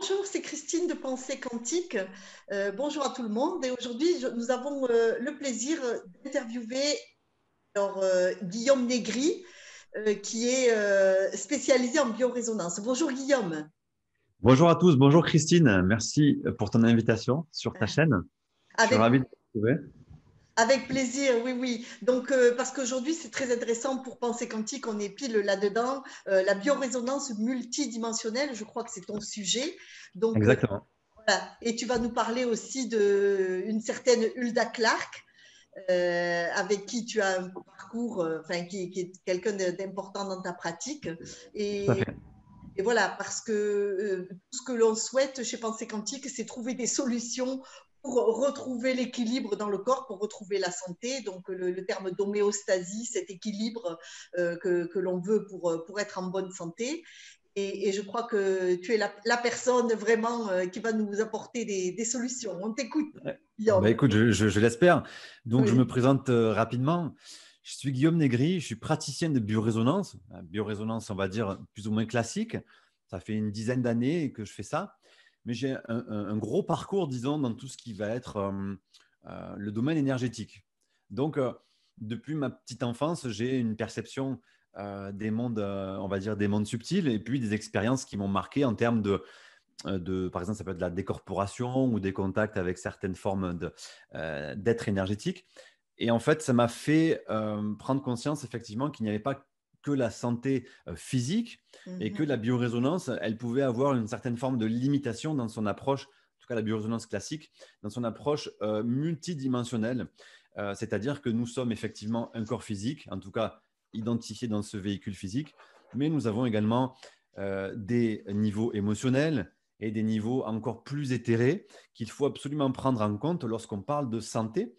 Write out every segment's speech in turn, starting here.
Bonjour, c'est Christine de Pensée Quantique. Euh, bonjour à tout le monde. Et aujourd'hui, nous avons euh, le plaisir d'interviewer euh, Guillaume Négri, qui est spécialisé en biorésonance. Bonjour Guillaume. Bonjour à tous. Bonjour Christine. Merci pour ton invitation sur ta chaîne. Je suis ravi de te retrouver. Avec plaisir, oui, oui. Donc, euh, parce qu'aujourd'hui, c'est très intéressant pour penser quantique, on est pile là-dedans. Euh, la biorésonance multidimensionnelle, je crois que c'est ton sujet. Donc, euh, Exactement. voilà. Et tu vas nous parler aussi d'une certaine Hulda Clark, avec qui tu as un parcours, enfin, qui, qui, est quelqu'un d'important dans ta pratique. Et, et voilà, parce que tout ce que l'on souhaite chez Pensée Quantique, c'est trouver des solutions pour retrouver l'équilibre dans le corps, pour retrouver la santé. Donc le, terme d'homéostasie, cet équilibre euh, que, que l'on veut pour, pour être en bonne santé. Et, je crois que tu es la, la personne vraiment euh, qui va nous apporter des, des solutions. On t'écoute. Bah, écoute, je, je, l'espère. Donc je me présente euh, rapidement. Je suis Guillaume Négri, je suis praticien de biorésonance. Biorésonance, on va dire, plus ou moins classique. Ça fait une dizaine d'années que je fais ça mais j'ai un, gros parcours, disons, dans tout ce qui va être euh, euh, le domaine énergétique. Donc, euh, depuis ma petite enfance, j'ai une perception des mondes, on va dire, des mondes subtils et puis des expériences qui m'ont marqué en termes de, de, par exemple, ça peut être de la décorporation ou des contacts avec certaines formes d'être énergétique. Et en fait, ça m'a fait prendre conscience effectivement qu'il n'y avait pas que la santé physique et que mmh la biorésonance, elle pouvait avoir une certaine forme de limitation dans son approche, en tout cas la biorésonance classique, dans son approche multidimensionnelle. C'est-à-dire que nous sommes effectivement un corps physique, en tout cas identifié dans ce véhicule physique, mais nous avons également des niveaux émotionnels, et des niveaux encore plus éthérés qu'il faut absolument prendre en compte lorsqu'on parle de santé.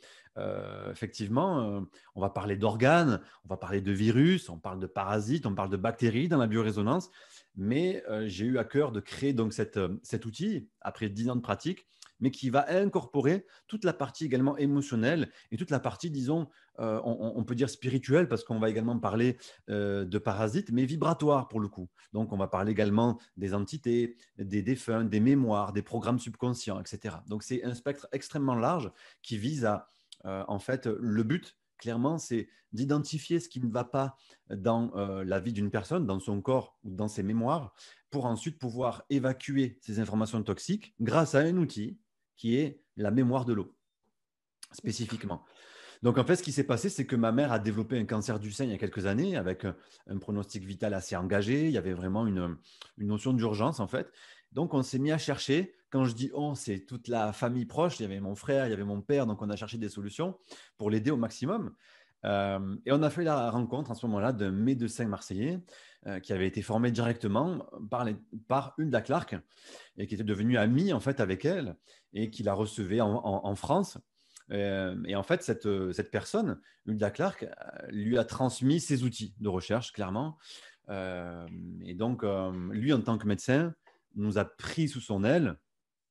Effectivement, on va parler d'organes, on va parler de virus, on parle de parasites, on parle de bactéries dans la biorésonance. Mais j'ai eu à cœur de créer donc cet outil après dix ans de pratique, mais qui va incorporer toute la partie également émotionnelle et toute la partie, disons, on, on, peut dire spirituelle, parce qu'on va également parler de parasites, mais vibratoires pour le coup. Donc, on va parler également des entités, des défunts, des mémoires, des programmes subconscients, etc. Donc, c'est un spectre extrêmement large qui vise à euh, en fait, le but, clairement, c'est d'identifier ce qui ne va pas dans euh, la vie d'une personne, dans son corps ou dans ses mémoires, pour ensuite pouvoir évacuer ces informations toxiques grâce à un outil qui est la mémoire de l'eau, spécifiquement. Donc, en fait, ce qui s'est passé, c'est que ma mère a développé un cancer du sein il y a quelques années avec un pronostic vital assez engagé. Il y avait vraiment une, une notion d'urgence, en fait. Donc, on s'est mis à chercher. Quand je dis on, c'est toute la famille proche. Il y avait mon frère, il y avait mon père. Donc, on a cherché des solutions pour l'aider au maximum. Euh, et on a fait la rencontre à ce moment-là d'un médecin marseillais euh, qui avait été formé directement par, les, par Hulda Clark et qui était devenu ami en fait avec elle et qui la recevait en, France. Euh, et en fait, cette, cette personne, Hulda Clark, lui a transmis ses outils de recherche, clairement. et donc, lui, en tant que médecin, nous a pris sous son aile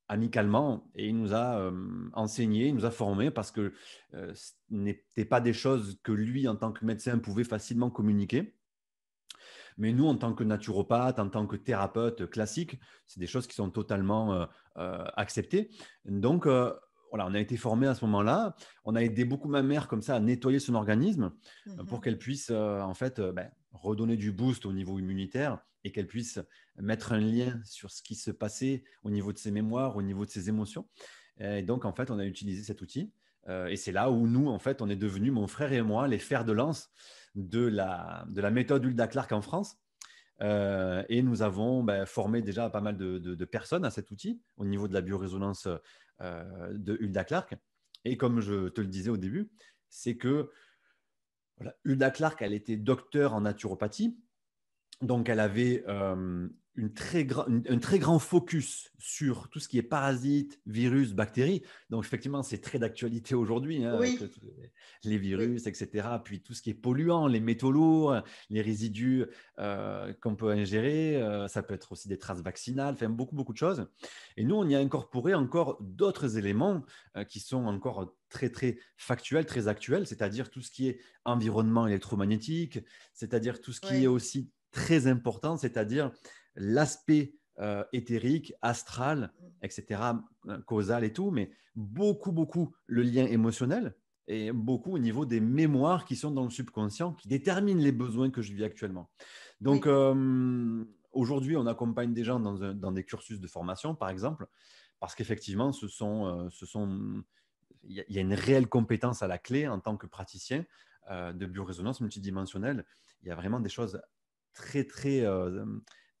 amicalement et il nous a euh, enseigné, il nous a formé parce que euh, ce n'était pas des choses que lui, en tant que médecin, pouvait facilement communiquer. Mais nous, en tant que naturopathe, en tant que thérapeute classique, c'est des choses qui sont totalement euh, acceptées. Donc, voilà, on a été formé à ce moment-là. On a aidé beaucoup ma mère comme ça à nettoyer son organisme pour mmh qu'elle puisse en fait ben, redonner du boost au niveau immunitaire et qu'elle puisse mettre un lien sur ce qui se passait au niveau de ses mémoires, au niveau de ses émotions. Et donc, en fait, on a utilisé cet outil. Euh, et c'est là où nous, en fait, on est devenus, mon frère et moi, les fers de lance de la, de la méthode Hulda Clark en France. Euh, et nous avons ben, formé déjà pas mal de, personnes à cet outil au niveau de la biorésonance euh, de Hulda Clark. Et comme je te le disais au début, c'est que voilà, Clark, elle était docteur en naturopathie. Donc, elle avait euh, une très un très grand focus sur tout ce qui est parasites, virus, bactéries. Donc, effectivement, c'est très d'actualité aujourd'hui, hein, les virus, etc. Puis tout ce qui est polluant, les métaux lourds, les résidus euh, qu'on peut ingérer. Euh, ça peut être aussi des traces vaccinales, enfin, beaucoup, beaucoup de choses. Et nous, on y a incorporé encore d'autres éléments qui sont encore très, très factuels, très actuels, c'est-à-dire tout ce qui est environnement électromagnétique, c'est-à-dire tout ce qui est aussi très important, c'est-à-dire l'aspect euh, éthérique, astral, etc., causal et tout, mais beaucoup, beaucoup le lien émotionnel et beaucoup au niveau des mémoires qui sont dans le subconscient, qui déterminent les besoins que je vis actuellement. Donc, euh, aujourd'hui, on accompagne des gens dans, des cursus de formation, par exemple, parce qu'effectivement, ce sont, euh, ce sont, il y, a une réelle compétence à la clé en tant que praticien euh, de biorésonance multidimensionnelle. Il y a vraiment des choses très, très,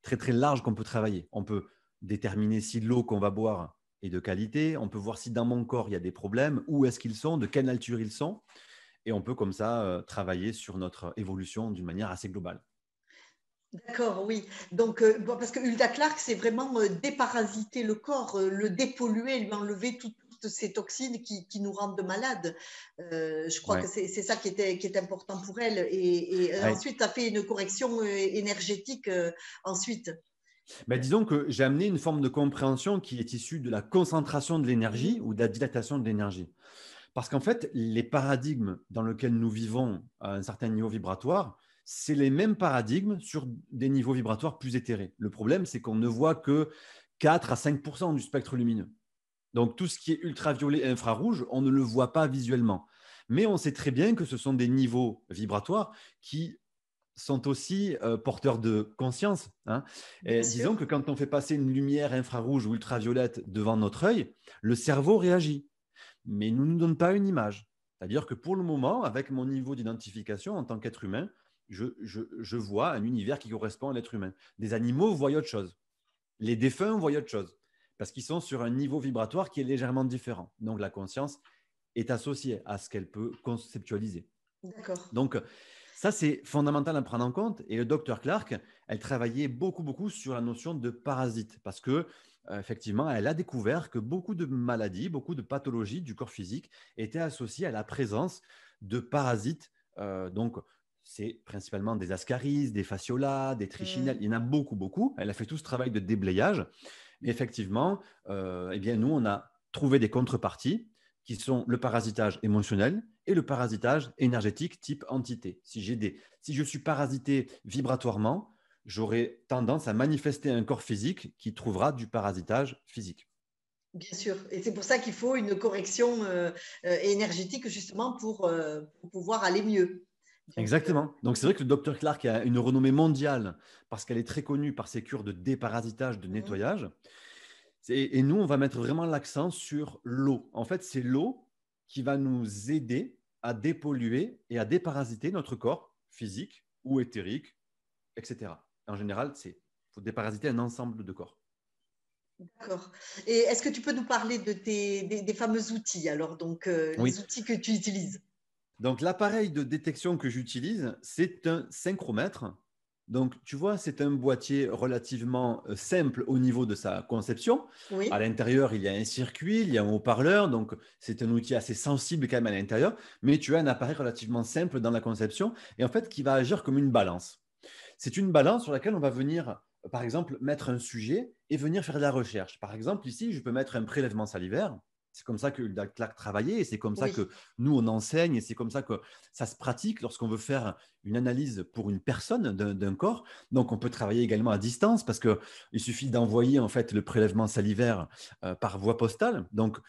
très, très larges qu'on peut travailler. On peut déterminer si l'eau qu'on va boire et de qualité. On peut voir si dans mon corps il y a des problèmes, où est-ce qu'ils sont, de quelle nature ils sont. Et on peut comme ça euh, travailler sur notre évolution d'une manière assez globale. D'accord, oui. Donc, euh, parce que Hulda Clark, c'est vraiment euh, déparasiter le corps, le dépolluer, lui enlever toutes, ces toxines qui, nous rendent malades. je crois que c'est ça qui, était, qui est important pour elle. Et, ensuite, tu as fait une correction énergétique ensuite. Ben, disons que j'ai amené une forme de compréhension qui est issue de la concentration de l'énergie ou de la dilatation de l'énergie. Parce qu'en fait, les paradigmes dans lesquels nous vivons à un certain niveau vibratoire, c'est les mêmes paradigmes sur des niveaux vibratoires plus éthérés. Le problème, c'est qu'on ne voit que 4 à 5% du spectre lumineux. Donc tout ce qui est ultraviolet et infrarouge, on ne le voit pas visuellement. Mais on sait très bien que ce sont des niveaux vibratoires qui sont aussi euh, porteurs de conscience. Hein. Et disons que quand on fait passer une lumière infrarouge ou ultraviolette devant notre œil, le cerveau réagit, mais il ne nous donne pas une image. C'est-à-dire que pour le moment, avec mon niveau d'identification en tant qu'être humain, je, vois un univers qui correspond à l'être humain. Des animaux voient autre chose. Les défunts voient autre chose, parce qu'ils sont sur un niveau vibratoire qui est légèrement différent. Donc la conscience est associée à ce qu'elle peut conceptualiser. D'accord. Donc, ça, c'est fondamental à prendre en compte. Et le docteur Clark, elle travaillait beaucoup, beaucoup sur la notion de parasite parce que euh, effectivement, elle a découvert que beaucoup de maladies, beaucoup de pathologies du corps physique étaient associées à la présence de parasites. Euh, donc, c'est principalement des ascaris, des fasciolas, des trichinelles. Il y en a beaucoup, beaucoup. Elle a fait tout ce travail de déblayage. Effectivement, euh, eh nous, on a trouvé des contreparties qui sont le parasitage émotionnel et le parasitage énergétique type entité. Si, des, si je suis parasité vibratoirement, j'aurai tendance à manifester un corps physique qui trouvera du parasitage physique. Bien sûr, et c'est pour ça qu'il faut une correction euh, euh, énergétique justement pour, pouvoir aller mieux. Exactement. Donc c'est vrai que le docteur Clark a une renommée mondiale parce qu'elle est très connue par ses cures de déparasitage, de mmh. nettoyage. Et, nous, on va mettre vraiment l'accent sur l'eau. En fait, c'est l'eau qui va nous aider à dépolluer et à déparasiter notre corps physique ou éthérique, etc. En général, il faut déparasiter un ensemble de corps. D'accord. Et est-ce que tu peux nous parler de tes, des, fameux outils, alors, donc euh, les outils que tu utilises? Donc, l'appareil de détection que j'utilise, c'est un synchromètre donc, tu vois, c'est un boîtier relativement euh, simple au niveau de sa conception. À l'intérieur, il y a un circuit, il y a un haut-parleur, donc c'est un outil assez sensible quand même à l'intérieur, mais tu as un appareil relativement simple dans la conception et en fait qui va agir comme une balance. C'est une balance sur laquelle on va venir, par exemple, mettre un sujet et venir faire de la recherche. Par exemple, ici, je peux mettre un prélèvement salivaire c'est comme ça que Clark travaillait et c'est comme ça que nous, on enseigne et c'est comme ça que ça se pratique lorsqu'on veut faire une analyse pour une personne d'un corps. Donc, on peut travailler également à distance parce qu'il suffit d'envoyer en fait le prélèvement salivaire euh, par voie postale. Donc,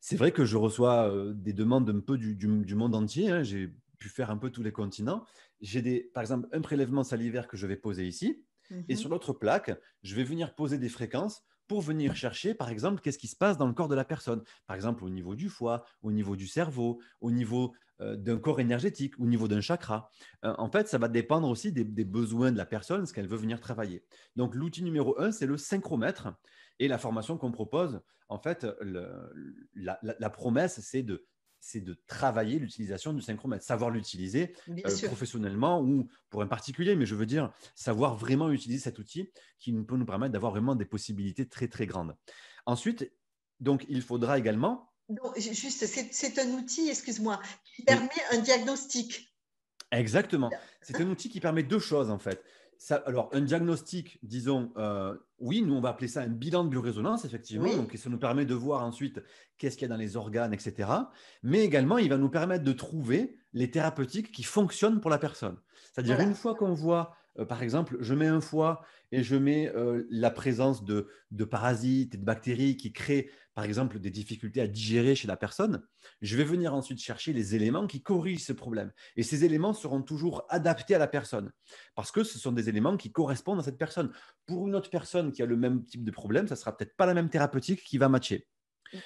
c'est vrai que je reçois euh, des demandes un peu du, monde entier. Hein. J'ai pu faire un peu tous les continents. J'ai par exemple un prélèvement salivaire que je vais poser ici. Et mmh sur l'autre plaque, je vais venir poser des fréquences pour venir chercher, par exemple, qu'est-ce qui se passe dans le corps de la personne. Par exemple, au niveau du foie, au niveau du cerveau, au niveau euh, d'un corps énergétique, au niveau d'un chakra. Euh, en fait, ça va dépendre aussi des, besoins de la personne, ce qu'elle veut venir travailler. Donc, l'outil numéro un, c'est le synchromètre. Et la formation qu'on propose, en fait, la promesse, c'est de c'est de travailler l'utilisation du synchromètre, savoir l'utiliser euh, professionnellement ou pour un particulier, mais je veux dire savoir vraiment utiliser cet outil qui peut nous permettre d'avoir vraiment des possibilités très très grandes. Ensuite, donc il faudra également. juste, c'est un outil, excuse-moi, qui permet un diagnostic. Exactement. C'est un outil qui permet deux choses en fait alors, un diagnostic, disons, euh, oui, nous, on va appeler ça un bilan de biorésonance, effectivement. Donc, ça nous permet de voir ensuite qu'est-ce qu'il y a dans les organes, etc. Mais également, il va nous permettre de trouver les thérapeutiques qui fonctionnent pour la personne. C'est-à-dire, une fois qu'on voit euh, par exemple, je mets un foie et je mets euh, la présence de, parasites et de bactéries qui créent, par exemple, des difficultés à digérer chez la personne, je vais venir ensuite chercher les éléments qui corrigent ce problème. Et ces éléments seront toujours adaptés à la personne parce que ce sont des éléments qui correspondent à cette personne. Pour une autre personne qui a le même type de problème, ça sera peut-être pas la même thérapeutique qui va matcher.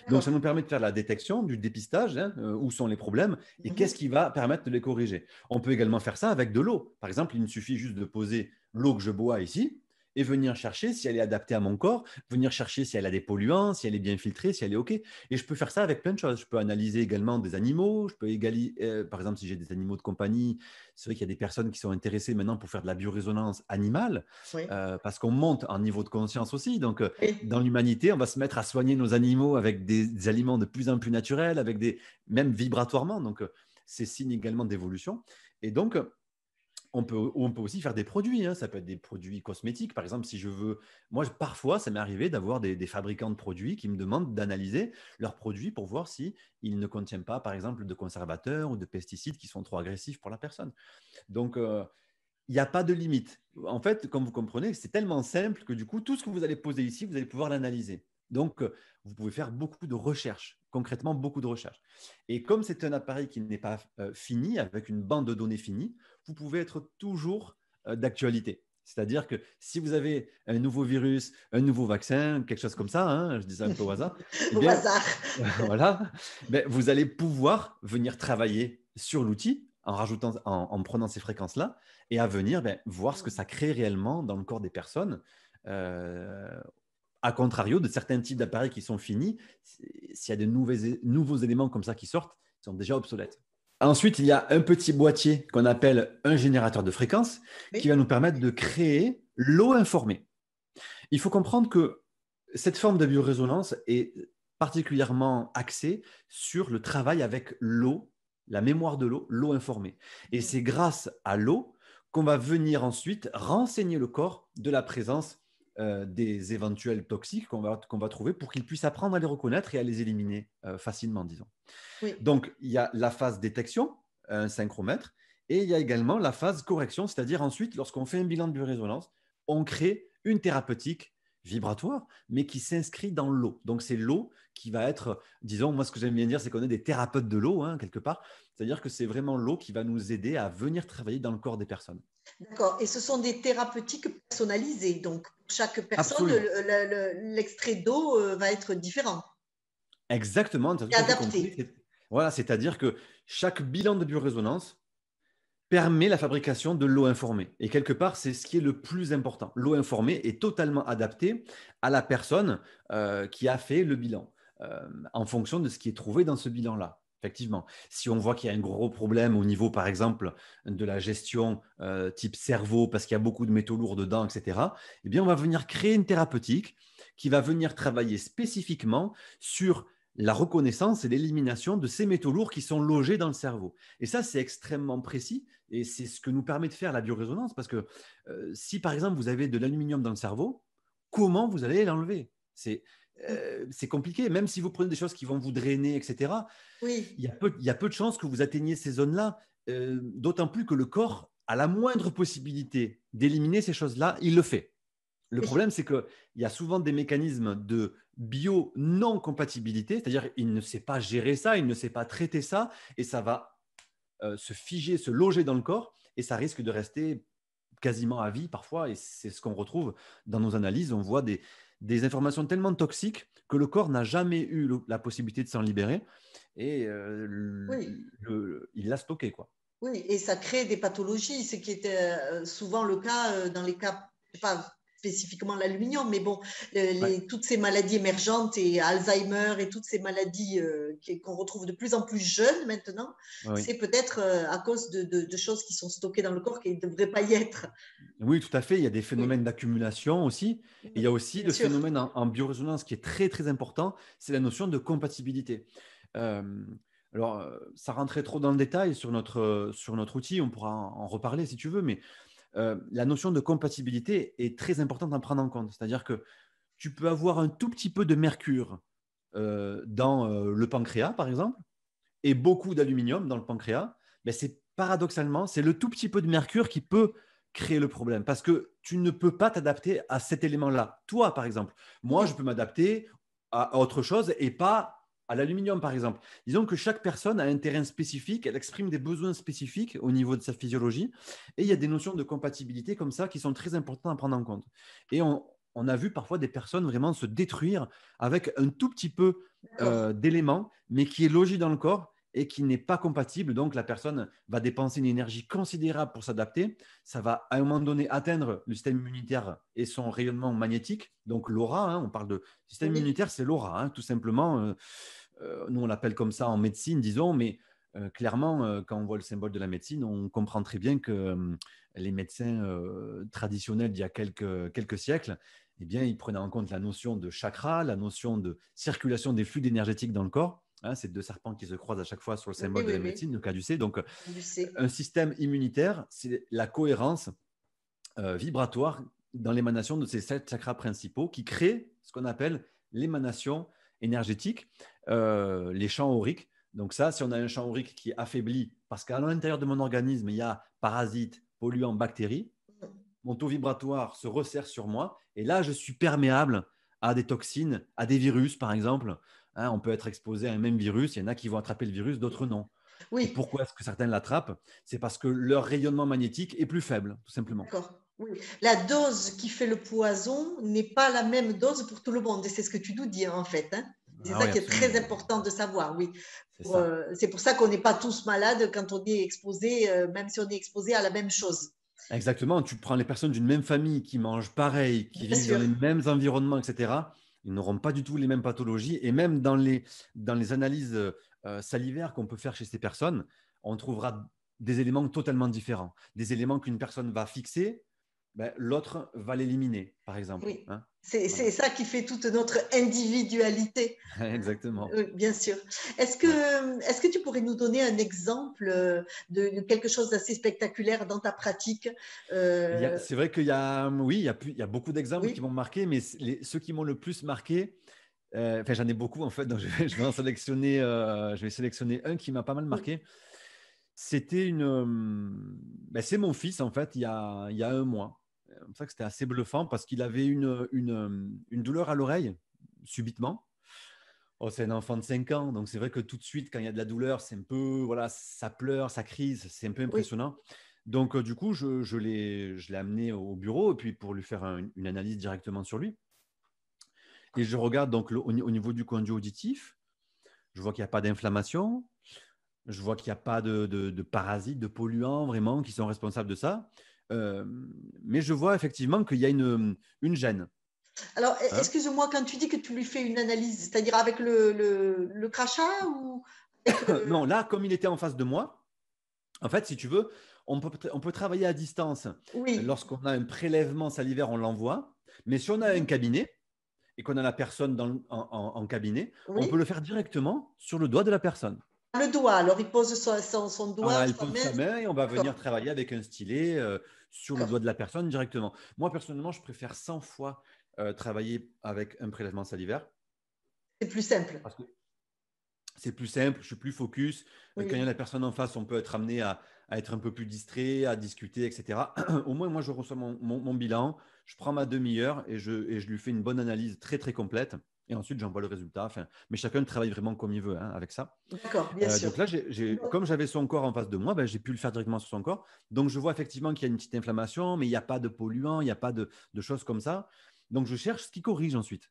Donc, ça nous permet de faire la détection, du dépistage, hein, euh, où sont les problèmes et mmh qu'est-ce qui va permettre de les corriger. On peut également faire ça avec de l'eau. Par exemple, il me suffit juste de poser l'eau que je bois ici et venir chercher si elle est adaptée à mon corps, venir chercher si elle a des polluants, si elle est bien filtrée, si elle est OK. Et je peux faire ça avec plein de choses. Je peux analyser également des animaux. Je peux égaler, euh, par exemple, si j'ai des animaux de compagnie, c'est vrai qu'il y a des personnes qui sont intéressées maintenant pour faire de la biorésonance animale, euh, parce qu'on monte en niveau de conscience aussi. Donc, euh, dans l'humanité, on va se mettre à soigner nos animaux avec des, des, aliments de plus en plus naturels, avec des, même vibratoirement. Donc, c'est signe également d'évolution. Et donc, on peut, aussi faire des produits. Hein. Ça peut être des produits cosmétiques. Par exemple, si je veux. Moi, parfois, ça m'est arrivé d'avoir des, fabricants de produits qui me demandent d'analyser leurs produits pour voir s'ils ne contiennent pas, par exemple, de conservateurs ou de pesticides qui sont trop agressifs pour la personne. Donc, euh, il n'y a pas de limite. En fait, comme vous comprenez, c'est tellement simple que du coup, tout ce que vous allez poser ici, vous allez pouvoir l'analyser. Donc, euh, vous pouvez faire beaucoup de recherches, concrètement beaucoup de recherches. Et comme c'est un appareil qui n'est pas euh, fini, avec une bande de données finie, vous pouvez être toujours euh, d'actualité. C'est-à-dire que si vous avez un nouveau virus, un nouveau vaccin, quelque chose comme ça, hein, je dis ça un peu au hasard, eh bien, voilà, ben, vous allez pouvoir venir travailler sur l'outil en rajoutant, en, prenant ces fréquences-là, et à venir ben, voir ce que ça crée réellement dans le corps des personnes. Euh, à contrario de certains types d'appareils qui sont finis, s'il y a de nouveaux éléments comme ça qui sortent, ils sont déjà obsolètes. Ensuite, il y a un petit boîtier qu'on appelle un générateur de fréquences qui va nous permettre de créer l'eau informée. Il faut comprendre que cette forme de biorésonance est particulièrement axée sur le travail avec l'eau, la mémoire de l'eau, l'eau informée. Et c'est grâce à l'eau qu'on va venir ensuite renseigner le corps de la présence euh, des éventuels toxiques qu'on va, qu'on va trouver pour qu'ils puissent apprendre à les reconnaître et à les éliminer euh, facilement, disons. Donc, il y a la phase détection, un synchromètre, et il y a également la phase correction, c'est-à-dire ensuite, lorsqu'on fait un bilan de biorésonance, on crée une thérapeutique vibratoire, mais qui s'inscrit dans l'eau. Donc, c'est l'eau qui va être, disons, moi, ce que j'aime bien dire, c'est qu'on est des thérapeutes de l'eau, hein, quelque part. C'est-à-dire que c'est vraiment l'eau qui va nous aider à venir travailler dans le corps des personnes. D'accord. Et ce sont des thérapeutiques personnalisées. Donc, chaque personne, l'extrait d'eau euh, va être différent. Exactement. adapté. Voilà, c'est-à-dire que chaque bilan de biorésonance permet la fabrication de l'eau informée. Et quelque part, c'est ce qui est le plus important. L'eau informée est totalement adaptée à la personne euh, qui a fait le bilan, euh, en fonction de ce qui est trouvé dans ce bilan-là. Effectivement, si on voit qu'il y a un gros problème au niveau, par exemple, de la gestion euh, type cerveau, parce qu'il y a beaucoup de métaux lourds dedans, etc., eh bien, on va venir créer une thérapeutique qui va venir travailler spécifiquement sur la reconnaissance et l'élimination de ces métaux lourds qui sont logés dans le cerveau. Et ça, c'est extrêmement précis et c'est ce que nous permet de faire la biorésonance parce que euh, si, par exemple, vous avez de l'aluminium dans le cerveau, comment vous allez l'enlever? C'est euh, c'est compliqué. Même si vous prenez des choses qui vont vous drainer, etc., oui. il, y a peu, il y a peu de chances que vous atteigniez ces zones-là, euh, d'autant plus que le corps a la moindre possibilité d'éliminer ces choses-là, il le fait. Le problème, c'est qu'il y a souvent des mécanismes de bio-non-compatibilité, c'est-à-dire il ne sait pas gérer ça, il ne sait pas traiter ça, et ça va euh, se figer, se loger dans le corps, et ça risque de rester quasiment à vie parfois, et c'est ce qu'on retrouve dans nos analyses. On voit des, des informations tellement toxiques que le corps n'a jamais eu la possibilité de s'en libérer et euh, il l'a stocké. Quoi. Oui, et ça crée des pathologies, ce qui était euh, souvent le cas euh, dans les cas, pas, spécifiquement l'aluminium, mais bon, les, toutes ces maladies émergentes et Alzheimer et toutes ces maladies euh, qu'on retrouve de plus en plus jeunes maintenant, c'est peut-être euh, à cause de, choses qui sont stockées dans le corps qui ne devraient pas y être. Oui, tout à fait. Il y a des phénomènes d'accumulation aussi. il y a aussi le phénomène en, biorésonance qui est très, très important, c'est la notion de compatibilité. Euh, alors, ça rentrait trop dans le détail sur notre, sur notre outil, on pourra en reparler si tu veux, mais euh, la notion de compatibilité est très importante à prendre en compte. C'est-à-dire que tu peux avoir un tout petit peu de mercure euh, dans euh, le pancréas, par exemple, et beaucoup d'aluminium dans le pancréas. Mais c'est paradoxalement, c'est le tout petit peu de mercure qui peut créer le problème parce que tu ne peux pas t'adapter à cet élément-là. Toi, par exemple, moi, je peux m'adapter à autre chose et pas à l'aluminium, par exemple. Disons que chaque personne a un terrain spécifique, elle exprime des besoins spécifiques au niveau de sa physiologie, et il y a des notions de compatibilité comme ça qui sont très importantes à prendre en compte. Et on, a vu parfois des personnes vraiment se détruire avec un tout petit peu euh, d'éléments, mais qui est logé dans le corps et qui n'est pas compatible. Donc, la personne va dépenser une énergie considérable pour s'adapter. Ça va à un moment donné atteindre le système immunitaire et son rayonnement magnétique. Donc, l'aura, hein, on parle de système immunitaire, c'est l'aura, hein, tout simplement. Euh, euh, nous, on l'appelle comme ça en médecine, disons, mais euh, clairement, quand on voit le symbole de la médecine, on comprend très bien que les médecins traditionnels d'il y a quelques, quelques siècles, eh bien, ils prenaient en compte la notion de chakra, la notion de circulation des flux énergétiques dans le corps Hein, c'est deux serpents qui se croisent à chaque fois sur le symbole de la médecine, le caducée. Donc, un système immunitaire, c'est la cohérence euh, vibratoire dans l'émanation de ces sept chakras principaux qui créent ce qu'on appelle l'émanation énergétique, euh, les champs auriques. Donc ça, si on a un champ aurique qui est affaibli, parce qu'à l'intérieur de mon organisme, il y a parasites, polluants, bactéries, mon taux vibratoire se resserre sur moi, et là, je suis perméable à des toxines, à des virus, par exemple, Hein, on peut être exposé à un même virus. Il y en a qui vont attraper le virus, d'autres non. Oui. pourquoi est-ce que certains l'attrapent? C'est parce que leur rayonnement magnétique est plus faible, tout simplement. D'accord. Oui. La dose qui fait le poison n'est pas la même dose pour tout le monde. Et c'est ce que tu nous dis, en fait. Hein. c'est ah ça qui est très important de savoir, oui. Euh, c'est pour ça qu'on n'est pas tous malades quand on est exposé, euh, même si on est exposé à la même chose. Exactement. Tu prends les personnes d'une même famille qui mangent pareil, qui vivent dans les mêmes environnements, etc ils n'auront pas du tout les mêmes pathologies. Et même dans les, analyses euh, salivaires qu'on peut faire chez ces personnes, on trouvera des éléments totalement différents. Des éléments qu'une personne va fixer ben, l'autre va l'éliminer, par exemple. Oui. Hein. c'est ça qui fait toute notre individualité. Exactement. bien sûr. Est-ce que, est que tu pourrais nous donner un exemple euh, de, quelque chose d'assez spectaculaire dans ta pratique euh? C'est vrai qu'il y a, oui, il y a, il y a beaucoup d'exemples qui m'ont marqué, mais ceux qui m'ont le plus marqué, euh, enfin j'en ai beaucoup en fait, donc je vais, je vais en sélectionner, je vais sélectionner un qui m'a pas mal marqué. C'était une, ben, c'est mon fils en fait, il y a, il y a un mois comme ça que c'était assez bluffant parce qu'il avait une, une, une, douleur à l'oreille subitement. Oh, c'est un enfant de 5 ans, donc c'est vrai que tout de suite, quand il y a de la douleur, c'est un peu, voilà, ça pleure, ça crise, c'est un peu impressionnant. Donc, euh, du coup, je, je l'ai amené au bureau et puis pour lui faire une analyse directement sur lui. Et je regarde donc au, niveau du conduit auditif, je vois qu'il n'y a pas d'inflammation, je vois qu'il n'y a pas de, de, de, parasites, de polluants vraiment qui sont responsables de ça mais je vois effectivement qu'il y a une, une gêne. Alors, e, hein? excuse-moi, quand tu dis que tu lui fais une analyse, c'est-à-dire avec le, le, crachat ou Non, là, comme il était en face de moi, en fait, si tu veux, on peut, on peut travailler à distance. Oui. Lorsqu'on a un prélèvement salivaire, on l'envoie. Mais si on a un cabinet et qu'on a la personne dans, en, cabinet, on peut le faire directement sur le doigt de la personne. Le doigt, alors il pose son, son, doigt. Ah, il pose sa main et on va venir travailler avec un stylet euh, sur le doigt de la personne directement. Moi, personnellement, je préfère 100 fois euh, travailler avec un prélèvement salivaire. C'est plus simple. c'est plus simple, je suis plus focus. Quand il y a la personne en face, on peut être amené à, être un peu plus distrait, à discuter, etc. Au moins, moi, je reçois mon, bilan, je prends ma demi-heure et je, et je lui fais une bonne analyse très, très complète. Et ensuite, j'envoie le résultat. Enfin, mais chacun travaille vraiment comme il veut hein, avec ça. D'accord, bien euh, sûr. Donc là, comme j'avais son corps en face de moi, ben, j'ai pu le faire directement sur son corps. Donc, je vois effectivement qu'il y a une petite inflammation, mais il n'y a pas de polluants, il n'y a pas de, choses comme ça. Donc, je cherche ce qui corrige ensuite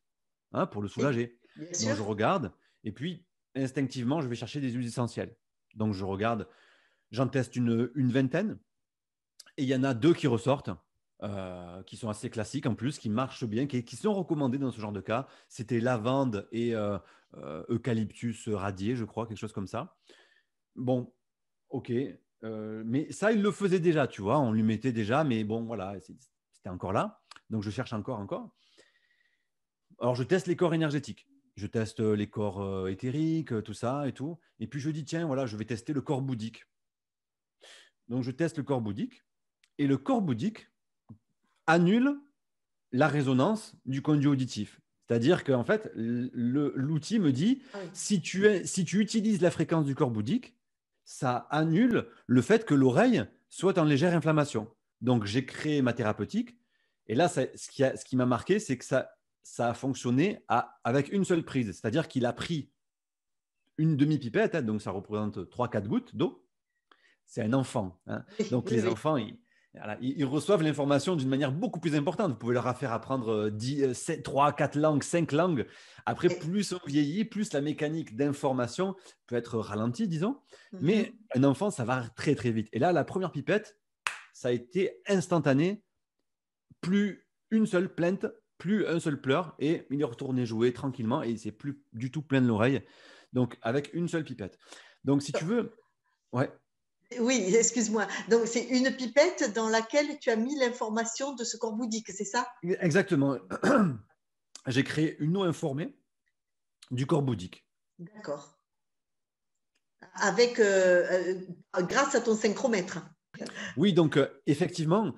hein, pour le soulager. Donc, je regarde et puis instinctivement, je vais chercher des huiles essentielles. Donc, je regarde, j'en teste une, une vingtaine et il y en a deux qui ressortent. Euh, qui sont assez classiques en plus, qui marchent bien, qui, sont recommandés dans ce genre de cas. C'était lavande et euh, euh, eucalyptus radié, je crois, quelque chose comme ça. Bon, ok. mais ça, il le faisait déjà, tu vois, on lui mettait déjà, mais bon, voilà, c'était encore là. Donc, je cherche encore, encore. Alors, je teste les corps énergétiques. Je teste les corps éthériques, tout ça et tout. Et puis, je dis, tiens, voilà, je vais tester le corps bouddhique. Donc, je teste le corps bouddhique. Et le corps bouddhique, annule la résonance du conduit auditif. C'est-à-dire qu'en fait, l'outil me dit, ah si, tu si tu utilises la fréquence du corps bouddhique, ça annule le fait que l'oreille soit en légère inflammation. Donc, j'ai créé ma thérapeutique. Et là, ce qui, ce qui m'a marqué, c'est que ça, ça a fonctionné avec une seule prise. C'est-à-dire qu'il a pris une demi-pipette, hein, donc ça représente 3-4 gouttes d'eau. C'est un enfant. Hein. Donc, les enfants, ils, reçoivent l'information d'une manière beaucoup plus importante. Vous pouvez leur faire apprendre 10, 3, 4 langues, 5 langues. Après, plus on vieillit, plus la mécanique d'information peut être ralentie, disons. Mais mhm. un enfant, ça va très, très vite. Et là, la première pipette, ça a été instantané. Plus une seule plainte, plus un seul pleur. Et il est retourné jouer tranquillement et il s'est plus du tout plein de l'oreille. Donc, avec une seule pipette. Donc, si tu veux, ouais. Oui, excuse-moi. Donc, c'est une pipette dans laquelle tu as mis l'information de ce corps bouddhique, c'est ça? Exactement. J'ai créé une eau informée du corps bouddhique. D'accord. Avec, euh, euh, grâce à ton synchromètre. Oui, donc euh, effectivement,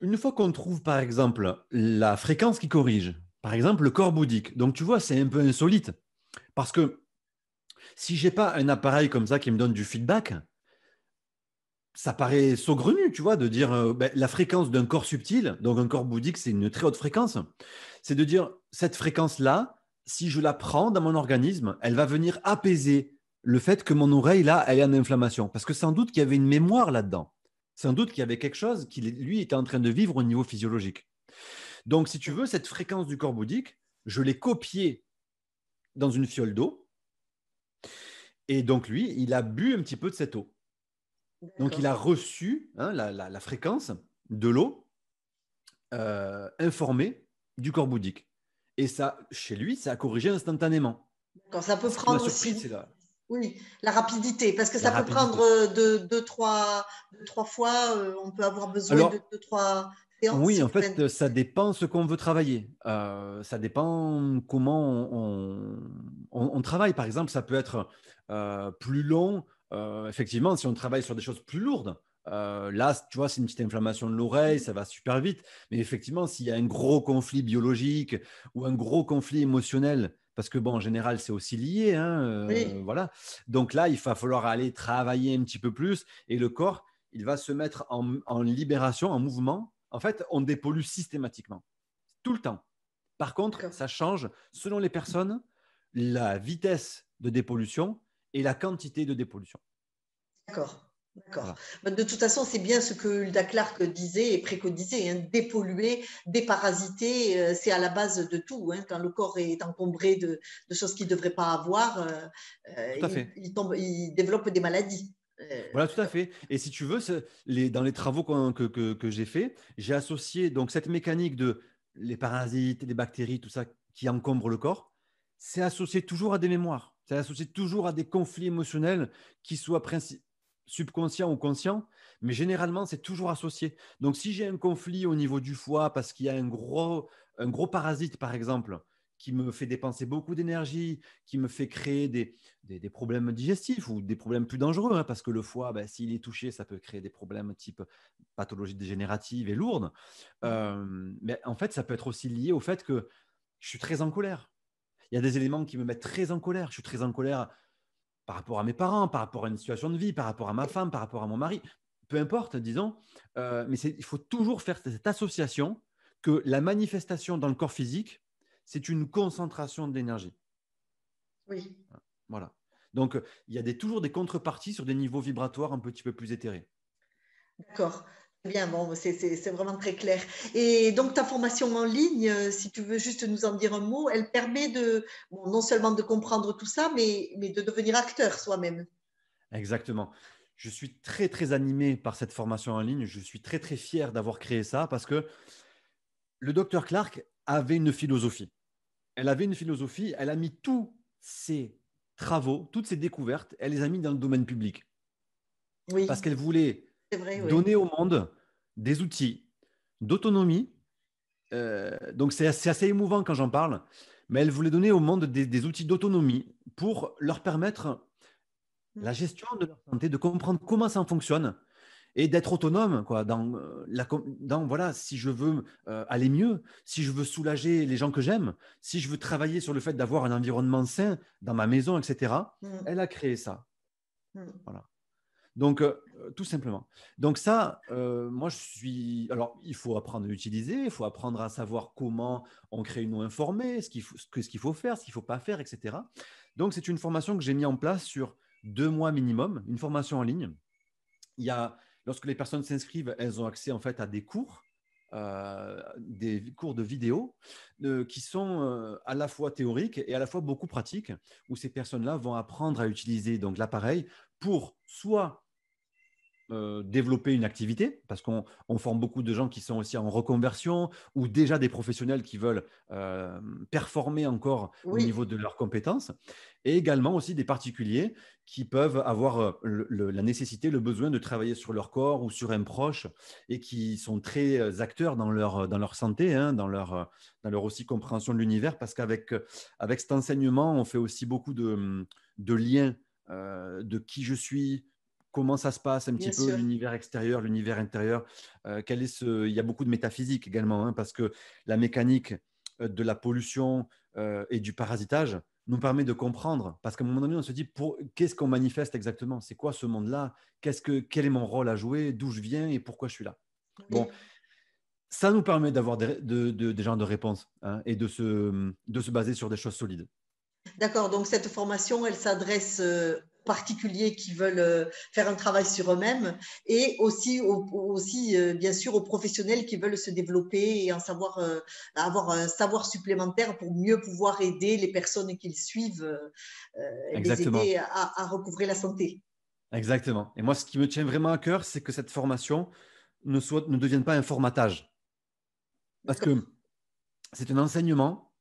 une fois qu'on trouve par exemple la fréquence qui corrige, par exemple le corps bouddhique, donc tu vois, c'est un peu insolite parce que si j'ai pas un appareil comme ça qui me donne du feedback, ça paraît saugrenu, tu vois, de dire euh, ben, la fréquence d'un corps subtil, donc un corps bouddhique, c'est une très haute fréquence. C'est de dire cette fréquence-là, si je la prends dans mon organisme, elle va venir apaiser le fait que mon oreille, là, elle est en inflammation. Parce que sans doute qu'il y avait une mémoire là-dedans. Sans doute qu'il y avait quelque chose qui, lui, était en train de vivre au niveau physiologique. Donc, si tu veux, cette fréquence du corps bouddhique, je l'ai copiée dans une fiole d'eau. Et donc, lui, il a bu un petit peu de cette eau. Donc, il a reçu hein, la, fréquence de l'eau euh, informée du corps bouddhique. Et ça, chez lui, ça a corrigé instantanément. D'accord, ça peut prendre aussi. Oui, la rapidité, parce que ça peut prendre euh, deux, trois, trois fois, euh, on peut avoir besoin de deux, trois séances. Oui, en fait, ça dépend ce qu'on veut travailler. ça dépend comment on, on, travaille. Par exemple, ça peut être plus long effectivement, si on travaille sur des choses plus lourdes, euh, là, tu vois, c'est une petite inflammation de l'oreille, ça va super vite. Mais effectivement, s'il y a un gros conflit biologique ou un gros conflit émotionnel, parce que bon, en général, c'est aussi lié, hein, euh, voilà. Donc là, il va falloir aller travailler un petit peu plus, et le corps, il va se mettre en, en libération, en mouvement. En fait, on dépollue systématiquement, tout le temps. Par contre, ça change selon les personnes, la vitesse de dépollution et la quantité de dépollution. D'accord. D'accord. De toute façon, c'est bien ce que Hulda Clark disait et préconisait. Hein, dépolluer, déparasiter, euh, c'est à la base de tout. Hein. Quand le corps est encombré de, choses qu'il ne devrait pas avoir, euh, euh, il, tombe, il, développe des maladies. Voilà, tout à fait. Et si tu veux, les, dans les travaux que, que, que j'ai faits, j'ai associé donc cette mécanique de les parasites, les bactéries, tout ça qui encombre le corps, c'est associé toujours à des mémoires. C'est associé toujours à des conflits émotionnels qui soient subconscients ou conscients, mais généralement, c'est toujours associé. Donc, si j'ai un conflit au niveau du foie parce qu'il y a un gros, un gros parasite, par exemple, qui me fait dépenser beaucoup d'énergie, qui me fait créer des, des, problèmes digestifs ou des problèmes plus dangereux, hein, parce que le foie, ben, s'il est touché, ça peut créer des problèmes type pathologie dégénérative et lourde. Euh, mais en fait, ça peut être aussi lié au fait que je suis très en colère il y a des éléments qui me mettent très en colère. Je suis très en colère par rapport à mes parents, par rapport à une situation de vie, par rapport à ma femme, par rapport à mon mari. Peu importe, disons. Euh, mais il faut toujours faire cette association que la manifestation dans le corps physique, c'est une concentration d'énergie. Oui. Voilà. Donc, il y a des, toujours des contreparties sur des niveaux vibratoires un petit peu plus éthérés. D'accord. Bien, bon, c'est vraiment très clair. Et donc, ta formation en ligne, euh, si tu veux juste nous en dire un mot, elle permet de, non seulement de comprendre tout ça, mais, mais de devenir acteur soi-même. Exactement. Je suis très, très animé par cette formation en ligne. Je suis très, très fier d'avoir créé ça parce que le docteur Clark avait une philosophie. Elle avait une philosophie, elle a mis tous ses travaux, toutes ses découvertes, elle les a mis dans le domaine public. Oui. Parce qu'elle voulait donner au monde des outils d'autonomie. Euh, donc, c'est assez, émouvant quand j'en parle, mais elle voulait donner au monde des, outils d'autonomie pour leur permettre mm. la gestion de leur santé, de comprendre comment ça fonctionne et d'être autonome quoi, dans, euh, la, dans, voilà, si je veux euh, aller mieux, si je veux soulager les gens que j'aime, si je veux travailler sur le fait d'avoir un environnement sain dans ma maison, etc. Mm. Elle a créé ça. Mm. Voilà. Donc, tout simplement. Donc ça, euh, moi je suis... Alors, il faut apprendre à l'utiliser, il faut apprendre à savoir comment on crée une eau informée, ce qu'il faut, ce qu'il faut faire, ce qu'il ne faut pas faire, etc. Donc c'est une formation que j'ai mis en place sur deux mois minimum, une formation en ligne. Il y a, lorsque les personnes s'inscrivent, elles ont accès en fait à des cours euh, des cours de vidéo euh, qui sont euh, à la fois théoriques et à la fois beaucoup pratiques, où ces personnes-là vont apprendre à utiliser donc l'appareil pour soit euh, développer une activité, parce qu'on forme beaucoup de gens qui sont aussi en reconversion ou déjà des professionnels qui veulent euh, performer encore au niveau de leurs compétences, et également aussi des particuliers qui peuvent avoir euh, la nécessité, le besoin de travailler sur leur corps ou sur un proche et qui sont très acteurs dans leur, dans leur santé, hein, dans, leur, dans leur aussi compréhension de l'univers, parce qu'avec avec cet enseignement, on fait aussi beaucoup de, de liens de qui je suis, comment ça se passe un petit peu l'univers extérieur, l'univers intérieur. Euh, quel est ce... Il y a beaucoup de métaphysique également, hein, parce que la mécanique euh, de la pollution euh, et du parasitage nous permet de comprendre, parce qu'à un moment donné, on se dit, pour... qu'est-ce qu'on manifeste exactement? C'est quoi ce monde-là? Qu'est-ce que... Quel est mon rôle à jouer? D'où je viens et pourquoi je suis là? Bon, ça nous permet d'avoir des, de, de, genres de réponses hein, et de se, de se baser sur des choses solides. D'accord, donc cette formation, elle s'adresse particuliers qui veulent euh, faire un travail sur eux-mêmes et aussi, aussi euh, bien sûr aux professionnels qui veulent se développer et en savoir, euh, avoir un savoir supplémentaire pour mieux pouvoir aider les personnes qu'ils suivent et les aider à, recouvrir la santé. Exactement. Et moi, ce qui me tient vraiment à cœur, c'est que cette formation ne, soit, ne devienne pas un formatage. Parce que c'est un enseignement,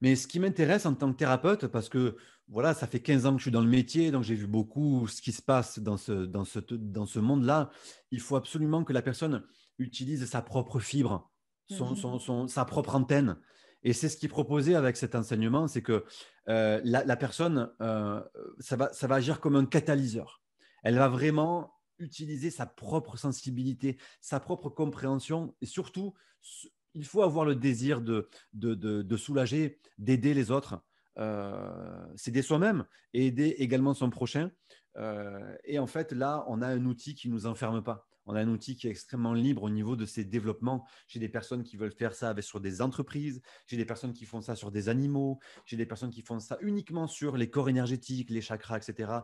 mais ce qui m'intéresse en tant que thérapeute, parce que voilà, ça fait 15 ans que je suis dans le métier, donc j'ai vu beaucoup ce qui se passe dans ce, dans ce, dans ce monde-là. Il faut absolument que la personne utilise sa propre fibre, son, mmh son, sa propre antenne. Et c'est ce qui est proposé avec cet enseignement, c'est que euh, la, personne, euh, ça, va, ça va agir comme un catalyseur. Elle va vraiment utiliser sa propre sensibilité, sa propre compréhension et surtout, il faut avoir le désir de, de, de soulager, d'aider les autres. Euh, s'aider soi-même et aider également son prochain. Euh, et en fait, là, on a un outil qui ne nous enferme pas. On a un outil qui est extrêmement libre au niveau de ses développements. J'ai des personnes qui veulent faire ça avec, sur des entreprises, j'ai des personnes qui font ça sur des animaux, j'ai des personnes qui font ça uniquement sur les corps énergétiques, les chakras, etc.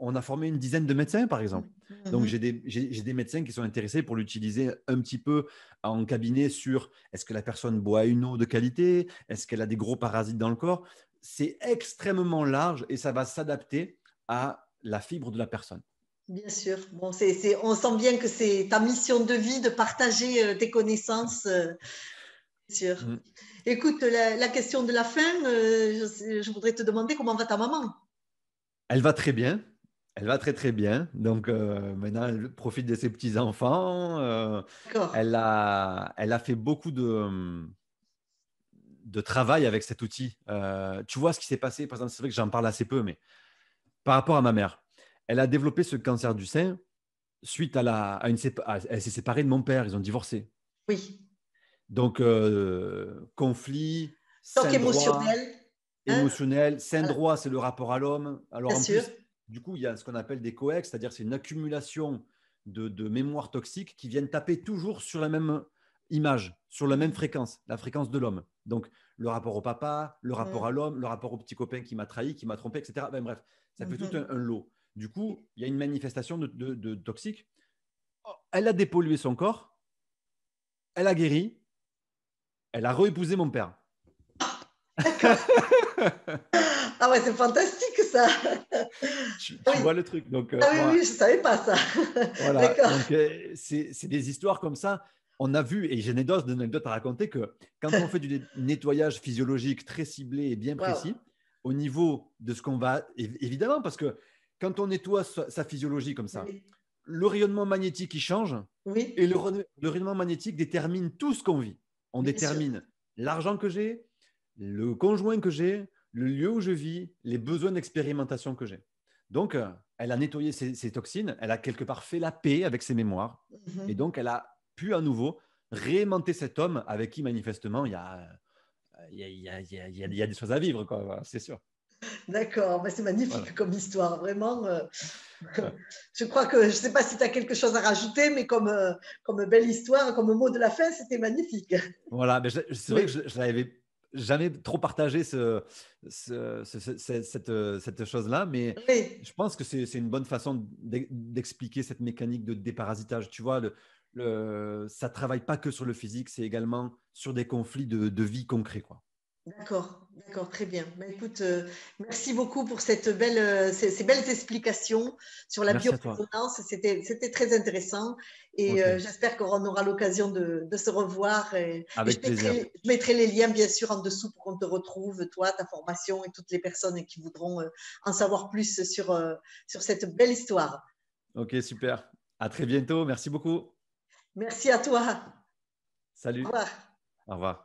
On, a formé une dizaine de médecins, par exemple. Mmh. Donc, j'ai des, des, médecins qui sont intéressés pour l'utiliser un petit peu en cabinet sur est-ce que la personne boit une eau de qualité, est-ce qu'elle a des gros parasites dans le corps? C'est extrêmement large et ça va s'adapter à la fibre de la personne. Bien sûr. Bon, on sent bien que c'est ta mission de vie de partager euh, tes connaissances. Euh, sûr. Mm. Écoute, la, question de la fin, euh, je, voudrais te demander comment va ta maman? Elle va très bien. Elle va très très bien. Donc maintenant, elle profite de ses petits enfants. elle a, elle a fait beaucoup de de travail avec cet outil. Euh, tu vois ce qui s'est passé, par exemple, c'est vrai que j'en parle assez peu, mais par rapport à ma mère, elle a développé ce cancer du sein suite à la, à une elle s'est séparée de mon père, ils ont divorcé. Oui. Donc euh, conflit, émotionnel. Hein? émotionnel, saint droit, c'est le rapport à l'homme. Alors en plus, du coup, il y a ce qu'on appelle des coex, c'est-à-dire c'est une accumulation de, de mémoires toxiques qui viennent taper toujours sur la même image, sur la même fréquence, la fréquence de l'homme. Donc, le rapport au papa, le rapport à l'homme, le rapport au petit copain qui m'a trahi, qui m'a trompé, etc. Ben, bref, ça fait tout mhm. un, lot. Du coup, il y a une manifestation de, toxique. Elle a dépollué son corps, elle a guéri, elle a réépousé mon père. ah ouais, c'est fantastique ça. Tu, vois le truc. Donc, euh, ah oui, oui, je ne savais pas ça. voilà. Donc, euh, c'est des histoires comme ça on a vu, et j'ai une anecdote à raconter, que quand on fait du nettoyage physiologique très ciblé et bien précis, au niveau de ce qu'on va, évidemment, parce que quand on nettoie sa, physiologie comme ça, le rayonnement magnétique, il change, et le, rayonnement magnétique détermine tout ce qu'on vit. On détermine l'argent que j'ai, le conjoint que j'ai, le lieu où je vis, les besoins d'expérimentation que j'ai. Donc, euh, elle a nettoyé ses, toxines, elle a quelque part fait la paix avec ses mémoires, mhm. et donc elle a pu à nouveau réaimanter cet homme avec qui manifestement il y a, il y a, il y a, il y a des choses à vivre, c'est sûr. D'accord, mais c'est magnifique comme histoire, vraiment. Euh, je crois que je ne sais pas si tu as quelque chose à rajouter, mais comme, euh, comme belle histoire, comme mot de la fin, c'était magnifique. Voilà, mais c'est vrai que je n'avais jamais trop partagé ce, cette, cette chose-là, mais je pense que c'est une bonne façon d'expliquer cette mécanique de déparasitage. Tu vois, le, le, ça ne travaille pas que sur le physique, c'est également sur des conflits de, de vie concrets. Quoi. D'accord, d'accord, très bien. Ben, écoute, euh, merci beaucoup pour cette belle, euh, ces, belles explications sur la biorésonance. C'était très intéressant et euh, j'espère qu'on aura l'occasion de, se revoir. Et, Avec je, plaisir. Mettrai, je mettrai les liens bien sûr en dessous pour qu'on te retrouve, toi, ta formation et toutes les personnes qui voudront en savoir plus sur, sur cette belle histoire. Ok, super. À très bientôt. Merci beaucoup. Merci à toi. Salut. Au revoir. Au revoir.